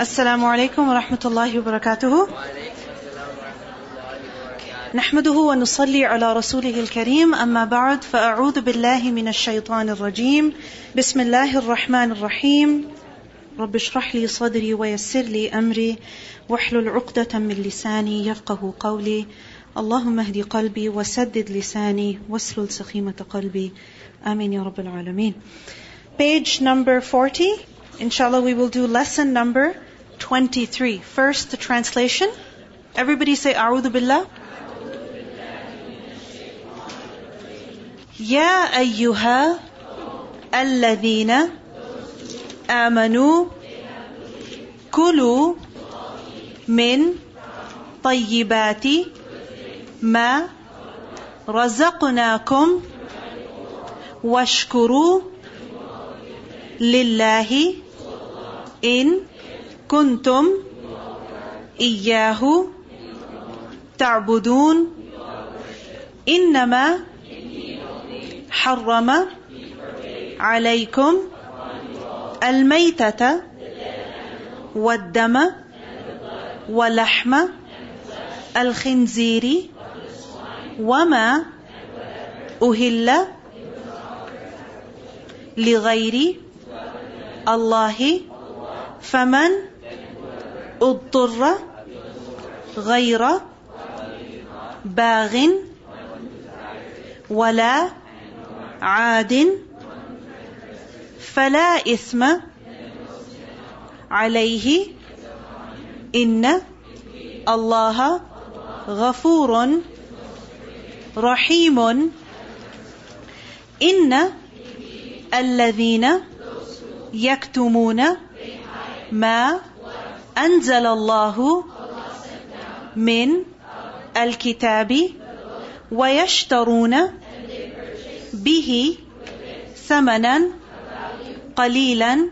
السلام عليكم ورحمة الله وبركاته. نحمده ونصلي على رسوله الكريم. أما بعد فأعوذ بالله من الشيطان الرجيم. بسم الله الرحمن الرحيم. رب اشرح لي صدري ويسر لي أمري. واحلل عقدة من لساني يفقه قولي. اللهم اهدي قلبي وسدد لساني واسلل سخيمة قلبي. آمين يا رب العالمين. Page number 40 Inshallah we will do lesson number 23 First the translation Everybody say أعوذ بالله يا أيها الذين آمنوا كلوا من طيبات ما رزقناكم واشكروا لله إن كنتم إياه تعبدون. إنما حرم عليكم الميتة والدم ولحم الخنزير وما أهل لغير الله فمن اضطر غير باغ ولا عاد فلا إثم عليه إن الله غفور رحيم. إن الذين يكتمون ما أنزل الله من الكتاب ويشترون به ثمنا قليلا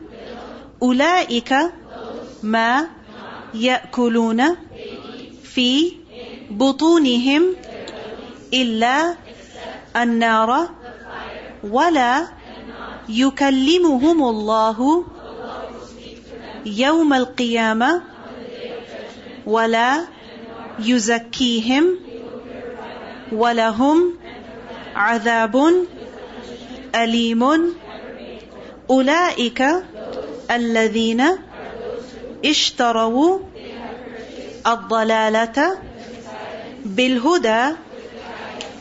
أولئك ما يأكلون في بطونهم إلا النار ولا يكلمهم الله يوم القيامة ولا يزكيهم ولهم عذاب أليم. أولئك الذين اشتروا الضلالة بالهدى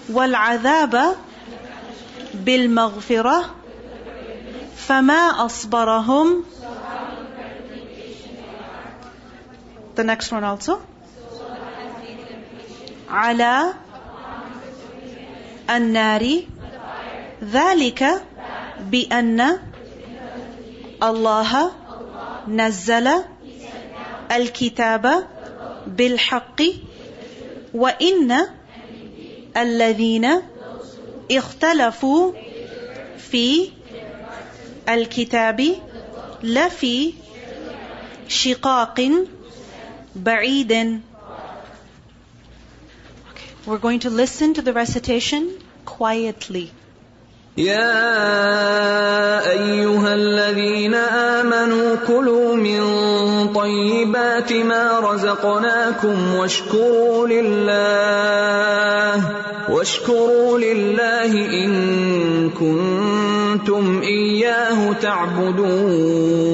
والعذاب بالمغفرة فما أصبرهم The next one also. على النار. ذلك بأن الله نزل الكتاب بالحق وإن الذين اختلفوا في الكتاب لفي شقاق بعيد we're going to listen to the recitation quietly. يا أيها الذين آمنوا كلوا من طيبات ما رزقناكم واشكروا لله واشكروا لله إن كنتم إياه تعبدون.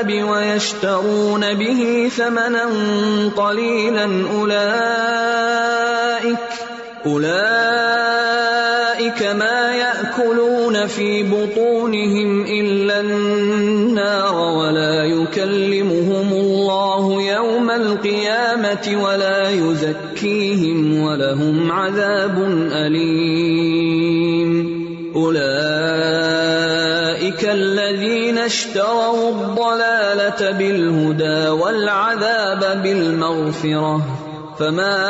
الكتاب ويشترون به ثمنا قليلا أولئك أولئك ما يأكلون في بطونهم إلا النار ولا يكلمهم الله يوم القيامة ولا يزكيهم ولهم عذاب أليم. أولئك اشتروا الضلالة بالهدى والعذاب بالمغفرة فما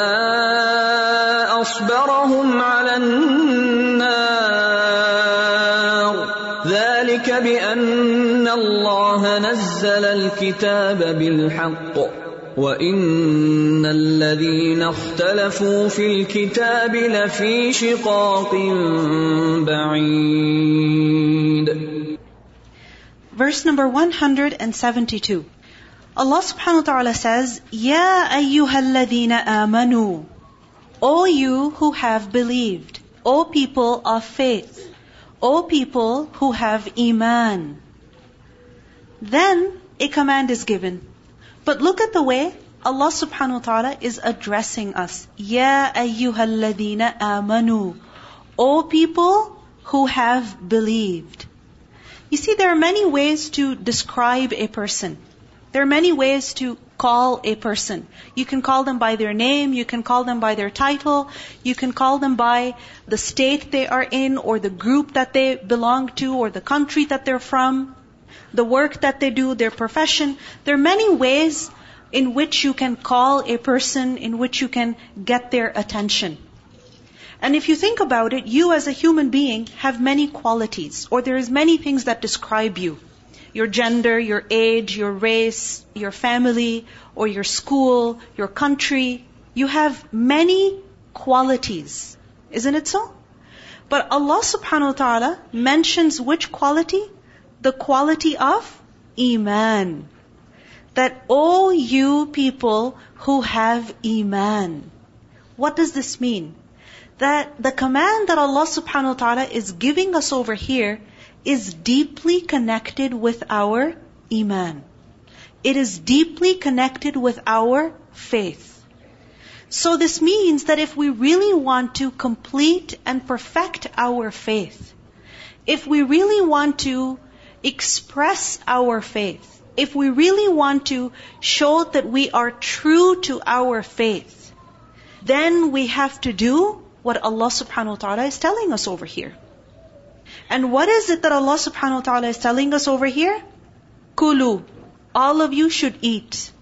أصبرهم على النار ذلك بأن الله نزل الكتاب بالحق وإن الذين اختلفوا في الكتاب لفي شقاق بعيد Verse number 172. Allah subhanahu wa ta'ala says, Ya ayyuhalladhina amanu. O you who have believed. O people of faith. O people who have iman. Then a command is given. But look at the way Allah subhanahu wa ta'ala is addressing us. Ya ayyuhalladhina amanu. O people who have believed. You see, there are many ways to describe a person. There are many ways to call a person. You can call them by their name, you can call them by their title, you can call them by the state they are in, or the group that they belong to, or the country that they're from, the work that they do, their profession. There are many ways in which you can call a person, in which you can get their attention. And if you think about it, you as a human being have many qualities, or there is many things that describe you. Your gender, your age, your race, your family, or your school, your country. You have many qualities. Isn't it so? But Allah subhanahu wa ta'ala mentions which quality? The quality of Iman. That all you people who have Iman. What does this mean? That the command that Allah subhanahu wa ta'ala is giving us over here is deeply connected with our iman. It is deeply connected with our faith. So this means that if we really want to complete and perfect our faith, if we really want to express our faith, if we really want to show that we are true to our faith, then we have to do what Allah subhanahu wa ta'ala is telling us over here. And what is it that Allah subhanahu wa ta'ala is telling us over here? Kulu. All of you should eat.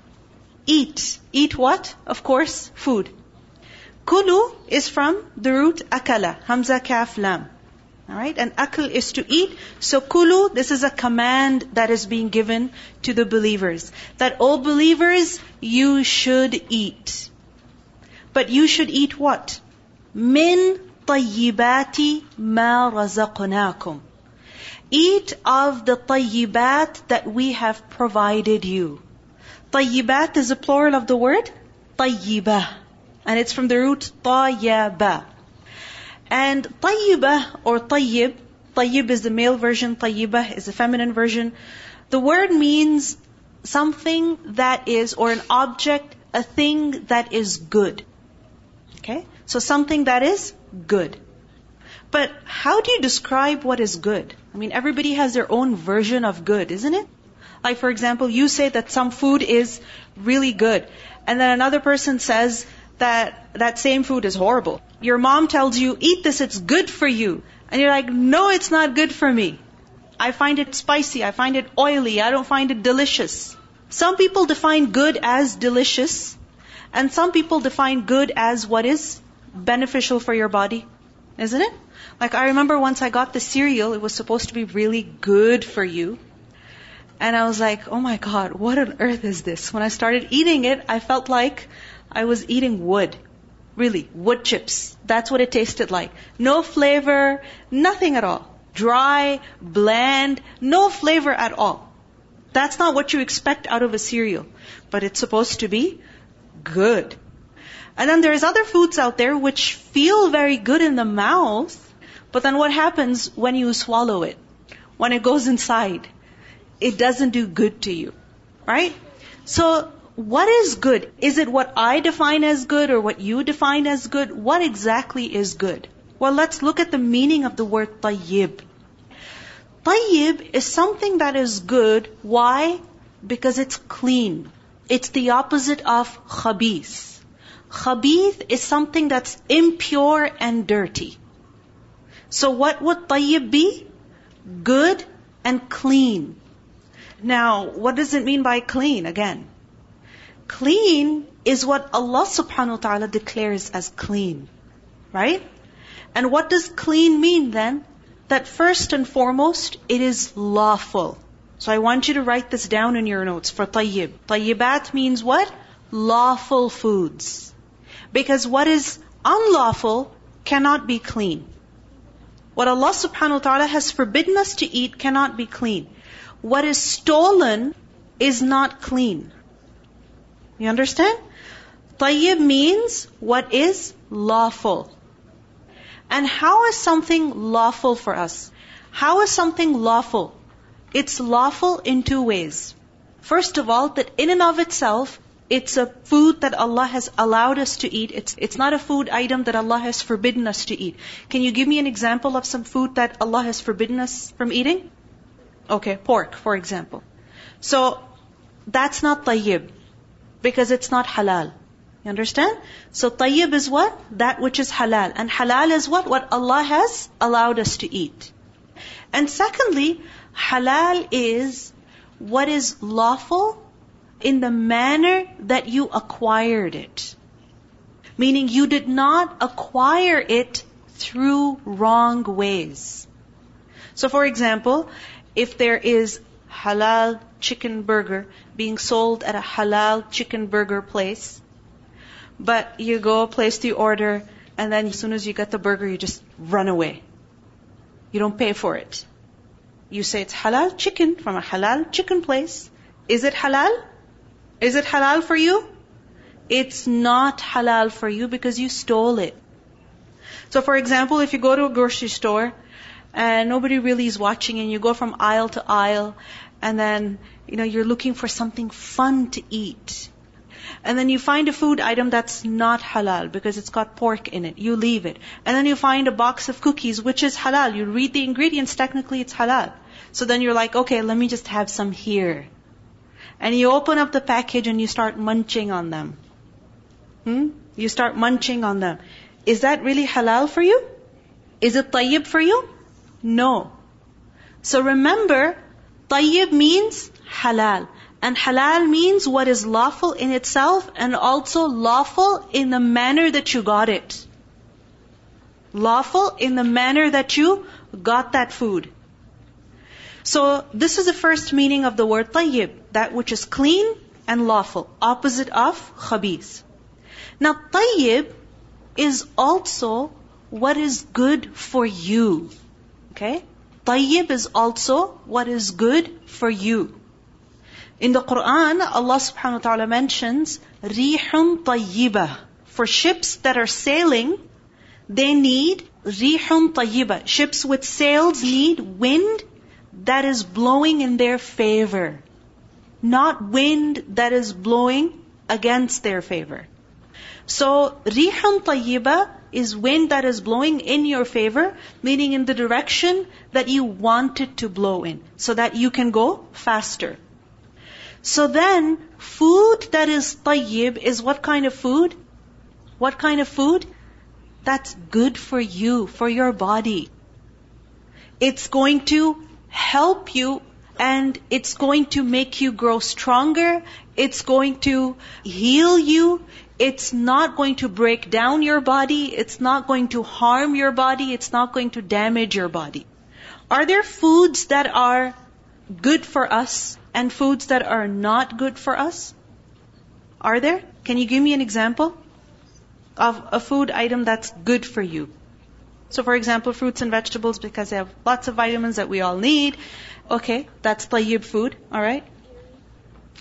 Eat. Eat what? Of course, food. Kulu is from the root akala, hamza kaf lam. Alright, and akal is to eat. So kulu, this is a command that is being given to the believers. That all believers, you should eat. But you should eat what? Min tayyibati ma razaqnakum. Eat of the tayyibat that we have provided you. Tayyibat is a plural of the word tayyibah. And it's from the root tayyaba. And tayyibah or tayyib, tayyib is the male version, tayyibah is the feminine version. The word means something that is, or an object, a thing that is good. Okay? So something that is good. But how do you describe what is good? I mean, everybody has their own version of good, isn't it? Like, for example, you say that some food is really good, and then another person says that that same food is horrible. Your mom tells you, eat this, it's good for you. And you're like, no, it's not good for me. I find it spicy, I find it oily, I don't find it delicious. Some people define good as delicious, and some people define good as what is beneficial for your body, isn't it? Like I remember once I got the cereal, it was supposed to be really good for you. And I was like, oh my god, what on earth is this? When I started eating it, I felt like I was eating wood. Really, wood chips. That's what it tasted like. No flavor, nothing at all. Dry, bland, no flavor at all. That's not what you expect out of a cereal. But it's supposed to be good. And then there's other foods out there which feel very good in the mouth, but then what happens when you swallow it? When it goes inside, it doesn't do good to you. Right? So, what is good? Is it what I define as good or what you define as good? What exactly is good? Well, let's look at the meaning of the word tayyib. Tayyib is something that is good. Why? Because it's clean. It's the opposite of khabith. Khabith is something that's impure and dirty. So what would tayyib be? Good and clean. Now, what does it mean by clean again? Clean is what Allah subhanahu wa ta'ala declares as clean. Right? And what does clean mean then? That first and foremost, it is lawful. So I want you to write this down in your notes for tayyib. Tayyibat means what? Lawful foods. Because what is unlawful cannot be clean. What Allah subhanahu wa ta'ala has forbidden us to eat cannot be clean. What is stolen is not clean. You understand? Tayyib means what is lawful. And how is something lawful for us? How is something lawful? It's lawful in two ways. First of all, that in and of itself, it's a food that Allah has allowed us to eat. It's, it's not a food item that Allah has forbidden us to eat. Can you give me an example of some food that Allah has forbidden us from eating? Okay, pork, for example. So, that's not tayyib. Because it's not halal. You understand? So tayyib is what? That which is halal. And halal is what? What Allah has allowed us to eat. And secondly, halal is what is lawful in the manner that you acquired it. Meaning you did not acquire it through wrong ways. So for example, if there is halal chicken burger being sold at a halal chicken burger place, but you go place the order and then as soon as you get the burger, you just run away. You don't pay for it. You say it's halal chicken from a halal chicken place. Is it halal? Is it halal for you? It's not halal for you because you stole it. So for example, if you go to a grocery store and nobody really is watching and you go from aisle to aisle and then, you know, you're looking for something fun to eat. And then you find a food item that's not halal because it's got pork in it. You leave it. And then you find a box of cookies which is halal. You read the ingredients, technically it's halal. So then you're like, okay, let me just have some here. And you open up the package and you start munching on them. Hmm? You start munching on them. Is that really halal for you? Is it tayyib for you? No. So remember, tayyib means halal. And halal means what is lawful in itself and also lawful in the manner that you got it. Lawful in the manner that you got that food. So this is the first meaning of the word tayyib, that which is clean and lawful, opposite of khabith. Now tayyib is also what is good for you. Okay? Tayyib is also what is good for you. In the Quran, Allah subhanahu wa ta'ala mentions rihun tayyibah. For ships that are sailing, they need rihun tayyibah. Ships with sails need wind that is blowing in their favor. Not wind that is blowing against their favor. So, rihun tayyibah is wind that is blowing in your favor, meaning in the direction that you want it to blow in, so that you can go faster. So then, food that is tayyib is what kind of food? What kind of food? That's good for you, for your body. It's going to help you and it's going to make you grow stronger. It's going to heal you. It's not going to break down your body. It's not going to harm your body. It's not going to damage your body. Are there foods that are good for us and foods that are not good for us? Are there? Can you give me an example of a food item that's good for you? So for example, fruits and vegetables because they have lots of vitamins that we all need. Okay, that's tayyib food, alright?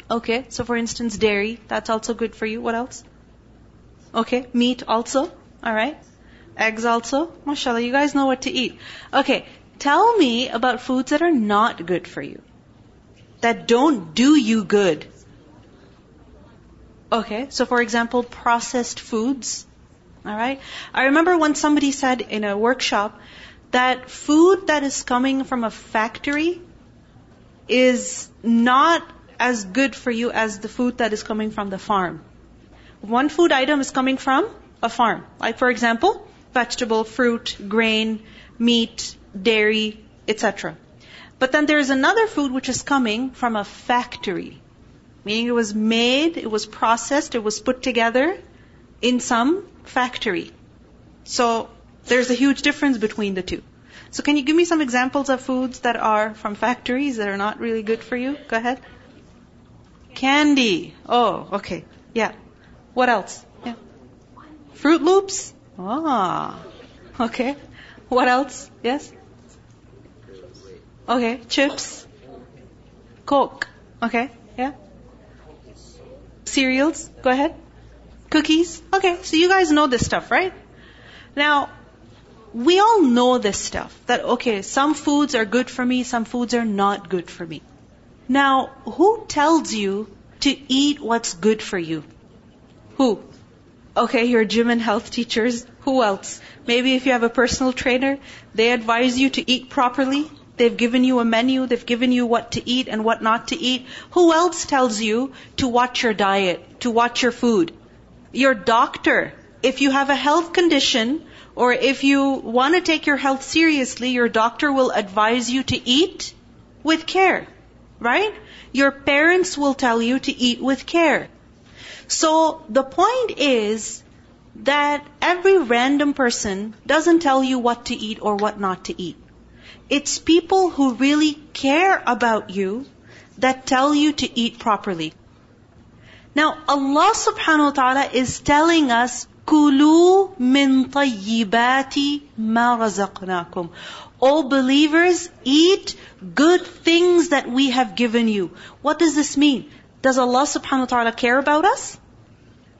Okay, so for instance, dairy, that's also good for you. What else? Okay, meat also, alright? Eggs also. MashaAllah, you guys know what to eat. Okay, tell me about foods that are not good for you that don't do you good. Okay, so for example, processed foods. Alright? I remember when somebody said in a workshop that food that is coming from a factory is not as good for you as the food that is coming from the farm. One food item is coming from a farm. Like for example, vegetable, fruit, grain, meat, dairy, etc. But then there's another food which is coming from a factory. Meaning it was made, it was processed, it was put together in some factory. So there's a huge difference between the two. So can you give me some examples of foods that are from factories that are not really good for you? Go ahead. Candy. Oh, okay. Yeah. What else? Yeah. Froot Loops? Ah. Okay. What else? Yes? Okay. Chips? Coke. Okay. Yeah. Cereals? Go ahead. Cookies? Okay. So you guys know this stuff, right? Now, we all know this stuff. That, okay, some foods are good for me, some foods are not good for me. Now, who tells you to eat what's good for you? Who? Okay, your gym and health teachers. Who else? Maybe if you have a personal trainer, they advise you to eat properly. They've given you a menu, they've given you what to eat and what not to eat. Who else tells you to watch your diet, to watch your food? Your doctor. If you have a health condition, or if you want to take your health seriously, your doctor will advise you to eat with care. Right? Your parents will tell you to eat with care. So the point is that every random person doesn't tell you what to eat or what not to eat. It's people who really care about you that tell you to eat properly. Now Allah subhanahu wa ta'ala is telling us, Kulu min tayyibati ma razaqnakum. O believers, eat good things that we have given you. What does this mean? Does Allah subhanahu wa ta'ala care about us?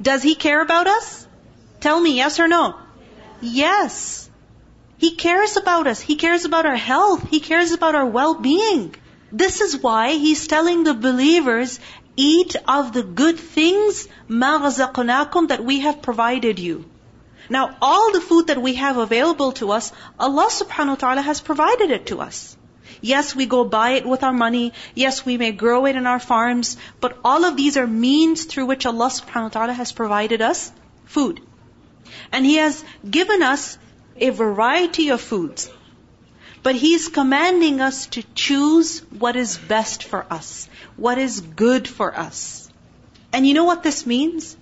Does He care about us? Tell me, yes or no? Yes. He cares about us. He cares about our health. He cares about our well-being. This is why He's telling the believers, eat of the good things, مَا رَزَقْنَاكُمْ, that we have provided you. Now, all the food that we have available to us, Allah subhanahu wa ta'ala has provided it to us. Yes, we go buy it with our money. Yes, we may grow it in our farms. But all of these are means through which Allah subhanahu wa ta'ala has provided us food. And He has given us a variety of foods. But He's commanding us to choose what is best for us, what is good for us. And you know what this means?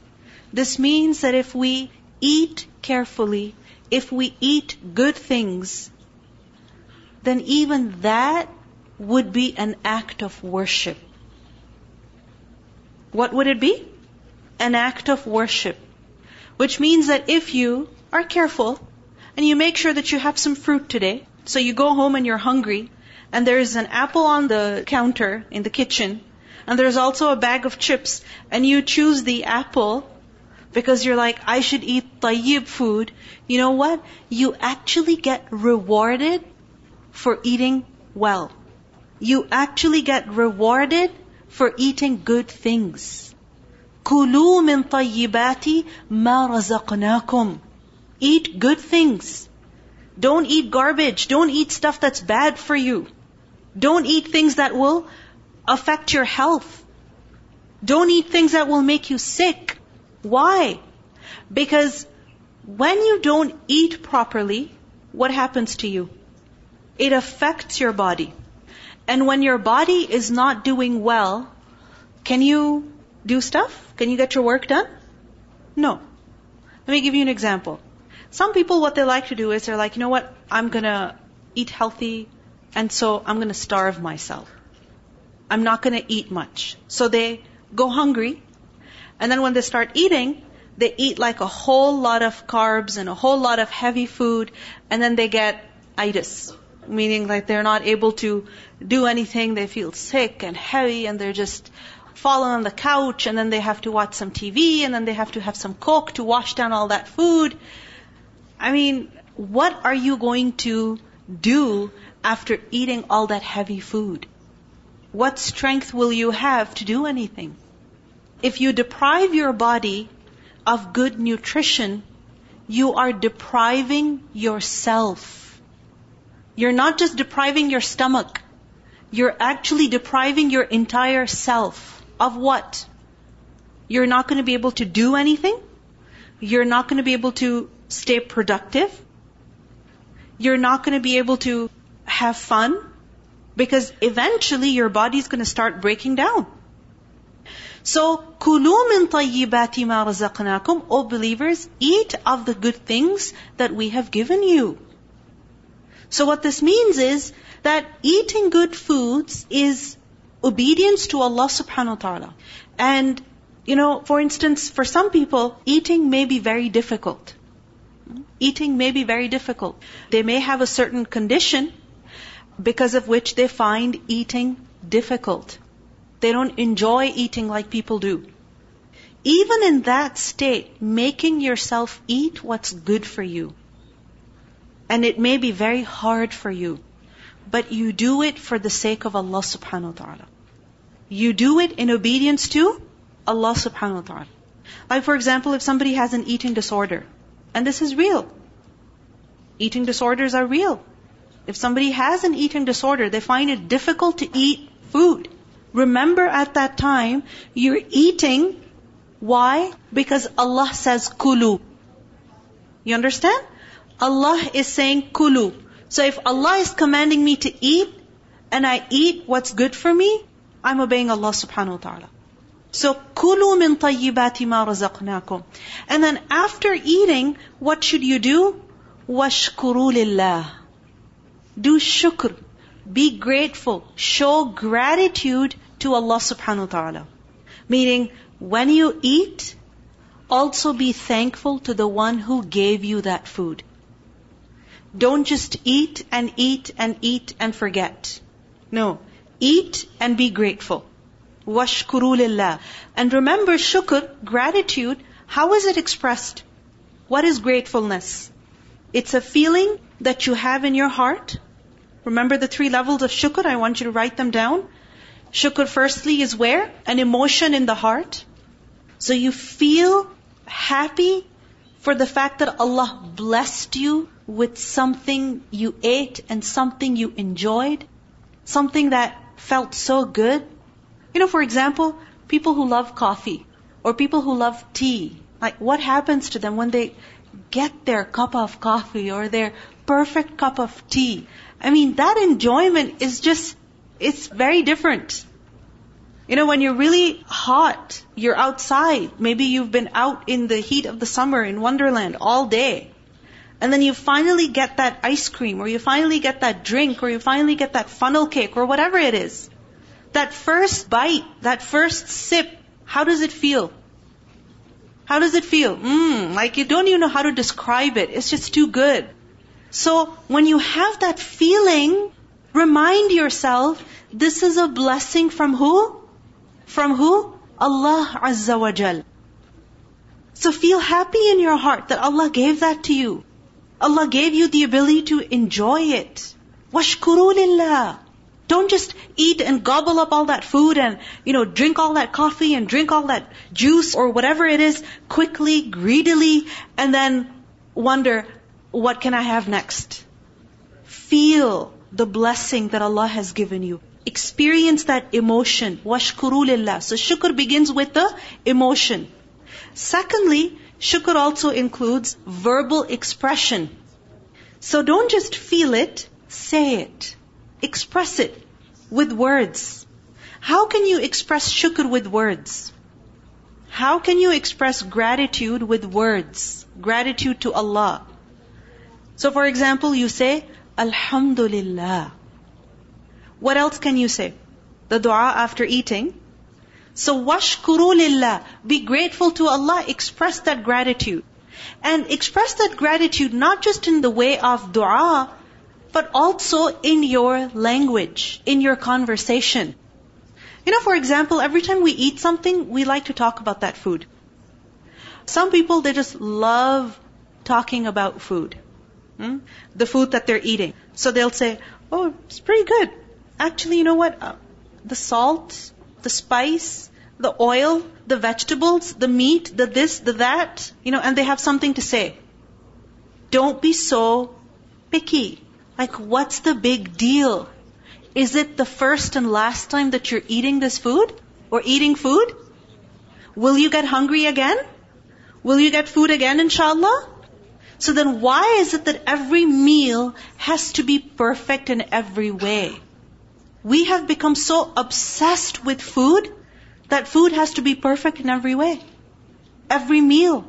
This means that if we eat carefully, if we eat good things, then even that would be an act of worship. What would it be? An act of worship. Which means that if you are careful and you make sure that you have some fruit today, so you go home and you're hungry, and there's an apple on the counter in the kitchen, and there's also a bag of chips, and you choose the apple because you're like, I should eat tayyib food, you know what? You actually get rewarded for eating well. You actually get rewarded for eating good things. كُلُوا مِن طَيِّبَاتِ مَا رَزَقْنَاكُمْ Eat good things. Don't eat garbage. Don't eat stuff that's bad for you. Don't eat things that will affect your health. Don't eat things that will make you sick. Why? Because when you don't eat properly, what happens to you? It affects your body. And when your body is not doing well, can you do stuff? Can you get your work done? No. Let me give you an example. Some people, what they like to do is they're like, you know what? I'm gonna eat healthy, and so I'm gonna starve myself. I'm not gonna eat much. So they go hungry, and then when they start eating, they eat like a whole lot of carbs and a whole lot of heavy food, and then they get itis. Meaning like they're not able to do anything, they feel sick and heavy, and they're just falling on the couch, and then they have to watch some TV, and then they have to have some coke to wash down all that food. I mean, what are you going to do after eating all that heavy food? What strength will you have to do anything? If you deprive your body of good nutrition, you are depriving yourself. You're not just depriving your stomach. You're actually depriving your entire self. Of what? You're not going to be able to do anything. You're not going to be able to stay productive. You're not going to be able to have fun because eventually your body's going to start breaking down. So, kulu min tayyibati ma razaqnakum, O believers, eat of the good things that we have given you. So what this means is that eating good foods is obedience to Allah subhanahu wa ta'ala. And, you know, for instance, for some people, eating may be very difficult. Eating may be very difficult. They may have a certain condition because of which they find eating difficult. They don't enjoy eating like people do. Even in that state, making yourself eat what's good for you. And it may be very hard for you, but you do it for the sake of Allah subhanahu wa ta'ala. You do it in obedience to Allah subhanahu wa ta'ala. Like for example, if somebody has an eating disorder, and this is real. Eating disorders are real. If somebody has an eating disorder, they find it difficult to eat food. Remember at that time, you're eating. Why? Because Allah says kulu. You understand? Allah is saying kulu. So if Allah is commanding me to eat, and I eat what's good for me, I'm obeying Allah subhanahu wa ta'ala. So, kulu min tayyibati ma razaqnakum. And then after eating, what should you do? Washkuru lillah. Do shukr. Be grateful. Show gratitude to Allah subhanahu wa ta'ala. Meaning, when you eat, also be thankful to the one who gave you that food. Don't just eat and eat and eat and forget. No. Eat and be grateful. Washkuru. And remember, shukr, gratitude, how is it expressed? What is gratefulness? It's a feeling that you have in your heart. Remember the three levels of shukr? I want you to write them down. Shukr firstly is where? An emotion in the heart. So you feel happy for the fact that Allah blessed you with something you ate and something you enjoyed. Something that felt so good. You know, for example, people who love coffee or people who love tea, like what happens to them when they get their cup of coffee or their perfect cup of tea? I mean, that enjoyment is just, it's very different. You know, when you're really hot, you're outside. Maybe you've been out in the heat of the summer in Wonderland all day. And then you finally get that ice cream, or you finally get that drink, or you finally get that funnel cake, or whatever it is. That first bite, that first sip, how does it feel? How does it feel? Mmm, like you don't even know how to describe it. It's just too good. So when you have that feeling, remind yourself, this is a blessing from who? From who? Allah Azza wa Jal. So feel happy in your heart that Allah gave that to you. Allah gave you the ability to enjoy it. Washkuru lillah. Don't just eat and gobble up all that food and, you know, drink all that coffee and drink all that juice or whatever it is quickly, greedily, and then wonder, what can I have next? Feel the blessing that Allah has given you. Experience that emotion. Washkuru lillah. So shukr begins with the emotion. Secondly, Shukr also includes verbal expression. So don't just feel it, say it. Express it with words. How can you express shukr with words? How can you express gratitude with words? Gratitude to Allah. So for example, you say, Alhamdulillah. What else can you say? The dua after eating. So washkuru lillah. Be grateful to Allah. Express that gratitude. And express that gratitude not just in the way of dua, but also in your language, in your conversation. You know, for example, every time we eat something, we like to talk about that food. Some people, they just love talking about food. Hmm? The food that they're eating. So they'll say, oh, it's pretty good. Actually, you know what? Uh, the salt the spice, the oil, the vegetables, the meat, the this, the that, you know, and they have something to say. Don't be so picky. Like, what's the big deal? Is it the first and last time that you're eating this food? Or eating food? Will you get hungry again? Will you get food again, inshallah? So then why is it that every meal has to be perfect in every way? We have become so obsessed with food that food has to be perfect in every way. Every meal.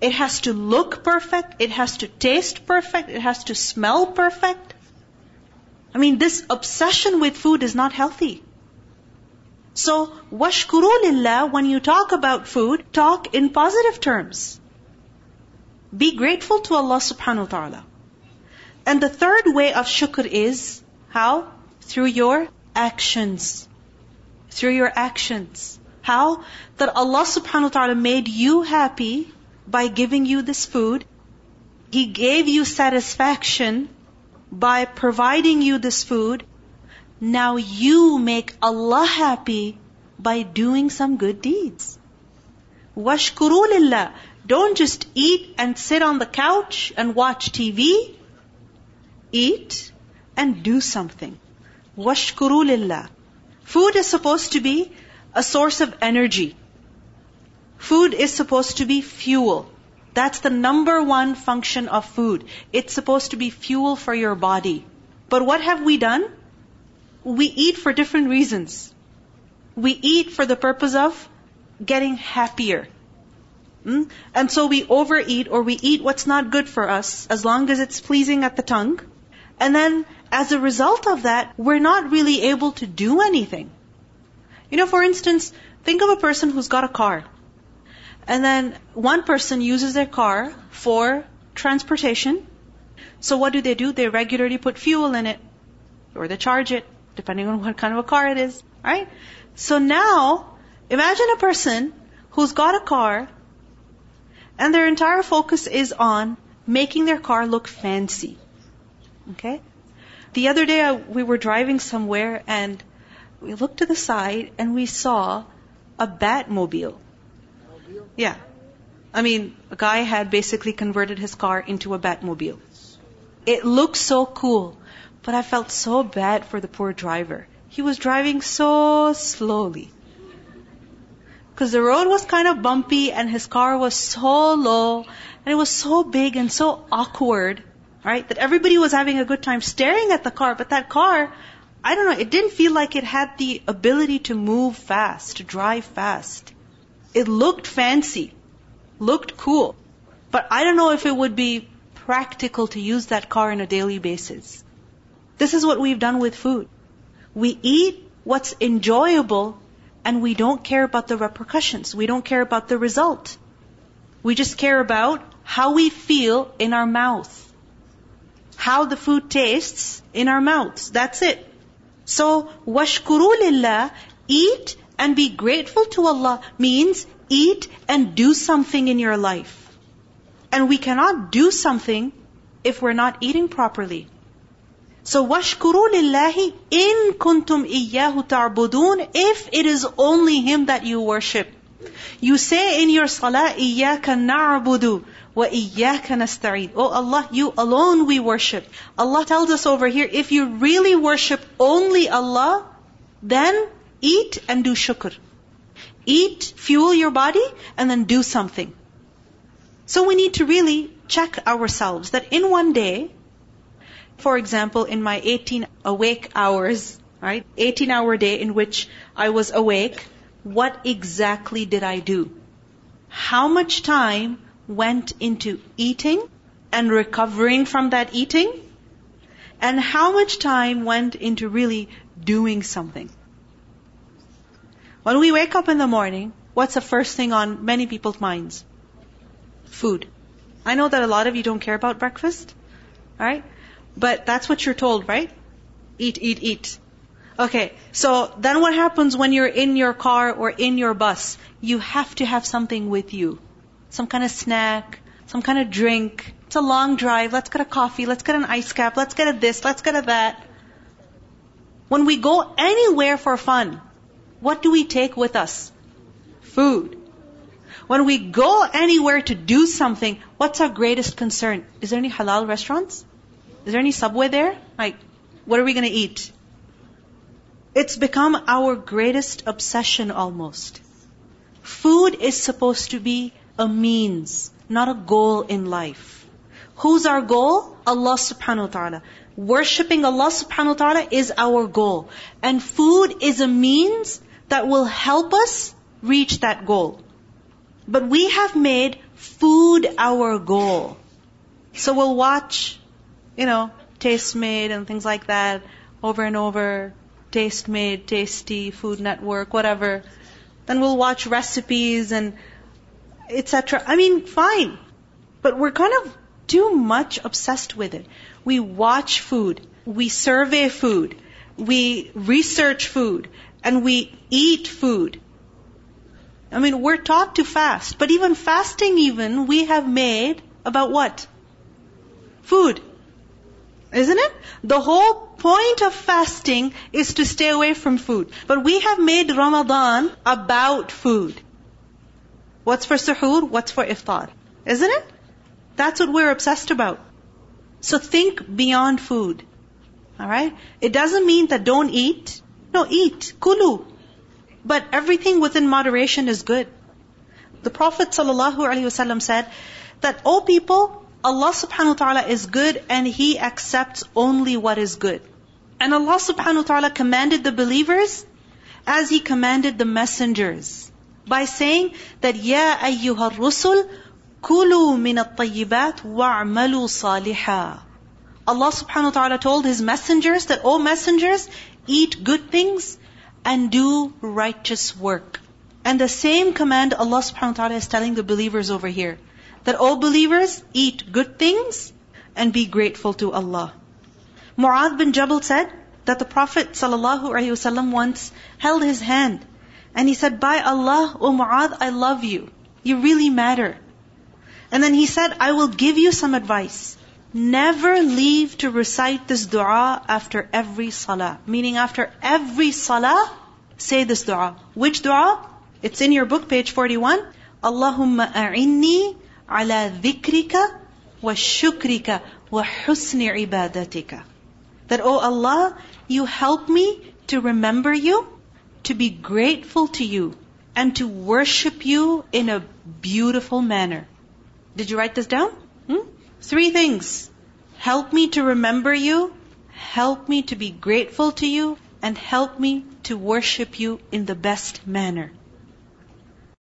It has to look perfect. It has to taste perfect. It has to smell perfect. I mean, this obsession with food is not healthy. So, washkuru lillah, when you talk about food, talk in positive terms. Be grateful to Allah subhanahu wa ta'ala. And the third way of shukr is how? Through your actions. Through your actions. How? That Allah subhanahu wa ta'ala made you happy by giving you this food. He gave you satisfaction by providing you this food. Now you make Allah happy by doing some good deeds. Washkuru lillah. Don't just eat and sit on the couch and watch TV. Eat and do something. Washkuru lillah. Food is supposed to be a source of energy. Food is supposed to be fuel. That's the number one function of food. It's supposed to be fuel for your body. But what have we done? We eat for different reasons. We eat for the purpose of getting happier. Hmm? And so we overeat or we eat what's not good for us as long as it's pleasing at the tongue. And then as a result of that, we're not really able to do anything. You know, for instance, think of a person who's got a car. And then one person uses their car for transportation. So what do they do? They regularly put fuel in it. Or they charge it, depending on what kind of a car it is. Right? So now, imagine a person who's got a car and their entire focus is on making their car look fancy. Okay? The other day I, we were driving somewhere and we looked to the side and we saw a Batmobile. Yeah. I mean, a guy had basically converted his car into a Batmobile. It looked so cool, but I felt so bad for the poor driver. He was driving so slowly because the road was kind of bumpy and his car was so low and it was so big and so awkward, right? That everybody was having a good time staring at the car, but that car, I don't know, it didn't feel like it had the ability to move fast, to drive fast. It looked fancy, looked cool, but I don't know if it would be practical to use that car on a daily basis. This is what we've done with food. We eat what's enjoyable and we don't care about the repercussions. We don't care about the result. We just care about how we feel in our mouth. How the food tastes in our mouths. That's it. So, washkuru lillah, eat and be grateful to Allah means eat and do something in your life. And we cannot do something if we're not eating properly. So washkuru lillahi in kuntum iyyahu ta'budun if it is only him that you worship. You say in your salah iyyaka na'budu wa iyyaka nasta'in. Oh Allah, you alone we worship. Allah tells us over here if you really worship only Allah, then eat and do shukr. Eat, fuel your body, and then do something. So we need to really check ourselves that in one day, for example, in my 18 awake hours, right? 18 hour day in which I was awake, what exactly did I do? How much time went into eating and recovering from that eating? And how much time went into really doing something? When we wake up in the morning, what's the first thing on many people's minds? Food. I know that a lot of you don't care about breakfast, alright? But that's what you're told, right? Eat, eat, eat. Okay, so then what happens when you're in your car or in your bus? You have to have something with you. Some kind of snack, some kind of drink. It's a long drive. Let's get a coffee. Let's get an ice cap. Let's get a this. Let's get a that. When we go anywhere for fun, what do we take with us? Food. When we go anywhere to do something, what's our greatest concern? Is there any halal restaurants? Is there any subway there? Like, what are we going to eat? It's become our greatest obsession almost. Food is supposed to be a means, not a goal in life. Who's our goal? Allah subhanahu wa ta'ala. Worshipping Allah subhanahu wa ta'ala is our goal. And food is a means that will help us reach that goal. But we have made food our goal. So we'll watch, you know, Tastemade and things like that over and over. Tastemade, Tasty, Food Network, whatever. Then we'll watch recipes and etc. I mean, fine. But we're kind of too much obsessed with it. We watch food. We survey food. We research food. And we eat food. I mean, we're taught to fast. But even fasting even, we have made about what? Food. Isn't it? The whole point of fasting is to stay away from food. But we have made Ramadan about food. What's for suhoor? What's for iftar? Isn't it? That's what we're obsessed about. So think beyond food. Alright? It doesn't mean that don't eat. No, eat. Kulu. But everything within moderation is good. The Prophet ﷺ said that, O people, Allah subhanahu wa ta'ala is good and He accepts only what is good. And Allah subhanahu wa ta'ala commanded the believers as He commanded the messengers by saying that, Ya ayyuha rusul, kulu min at-tayyibat wa'amalu saliha. Allah subhanahu wa ta'ala told His messengers that, O messengers, eat good things and do righteous work. And the same command Allah subhanahu wa ta'ala is telling the believers over here that all believers eat good things and be grateful to Allah. Mu'adh bin Jabal said that the Prophet ﷺ once held his hand and he said, By Allah, O Mu'adh, I love you. You really matter. And then he said, I will give you some advice never leave to recite this dua after every salah. Meaning after every salah, say this dua. Which dua? It's in your book, page 41. Allahumma a'inni ala dhikrika wa shukrika wa husni ibadatika. That, O oh Allah, you help me to remember you, to be grateful to you, and to worship you in a beautiful manner. Did you write this down? Hmm? Three things. Help me to remember you help me to be grateful to you and help me to worship you in the best manner